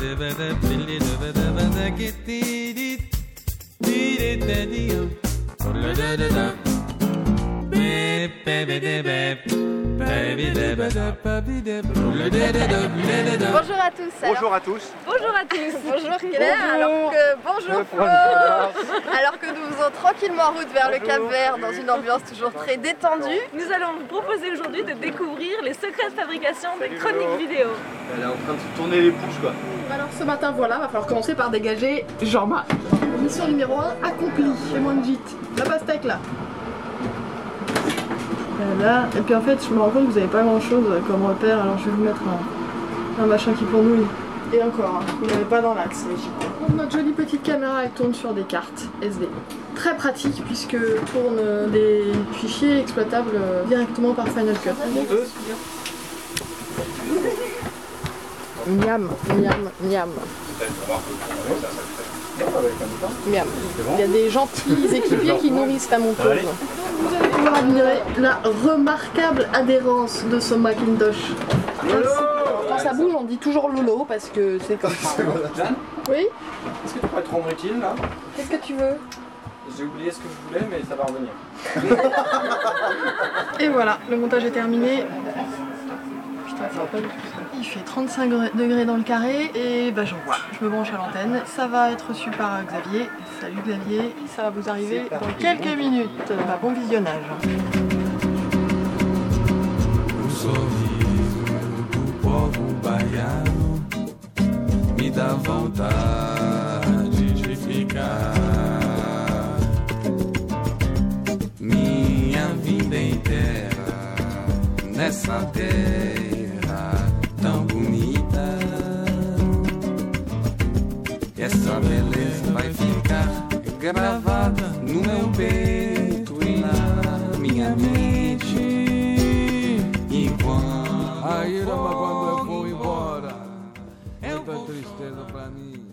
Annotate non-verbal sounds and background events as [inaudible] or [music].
bede pilli de bede bede gitti dit. Dit dedi yo. Bebe de bebe Bonjour à tous. Alors- Bonjour à tous. bonjour à tous. [laughs] Bonjour Claire. Alors que bonjour Flo. [laughs] Alors que nous faisons tranquillement en route vers le Cap Vert dans une ambiance toujours très détendue. Nous allons vous proposer aujourd'hui de découvrir les secrets de fabrication des chroniques vidéo. Elle est en train de se tourner les pouces quoi. Alors ce matin voilà, va falloir commencer par dégager Jean-Marc. Mission numéro 1 accomplie, fais-moi une gîte. La pastèque là. Là, et puis en fait je me rends compte que vous avez pas grand chose comme repère, alors je vais vous mettre un, un machin qui pournouille. Et encore, hein, vous l'avez pas dans l'axe. Donc, Notre jolie petite caméra elle tourne sur des cartes SD. Très pratique puisque tourne euh, des fichiers exploitables euh, directement par Final Cut. Miam, miam, miam. Il y a des gentils équipiers qui nourrissent. Vous allez pouvoir admirer la remarquable adhérence de ce Macintosh. Quand ça bouge, on dit toujours Lolo parce que c'est comme ça. Oui Est-ce que tu pourrais te rendre utile là Qu'est-ce que tu veux J'ai oublié ce que je voulais mais ça va revenir. [laughs] Et voilà, le montage est terminé. Putain, ça va pas du tout ça. Il fait 35 degrés dans le carré et bah j'en vois. Je me branche à l'antenne. Ça va être reçu par Xavier. Salut Xavier. Ça va vous arriver dans quelques minutes. Bah, bon visionnage. O sorriso do povo baiano me dá vontade de ficar. Minha vida inteira nessa terra Essa beleza vai ficar gravada no meu peito e na minha mente. Enquanto a Irama quando eu vou embora, é muita tristeza pra mim.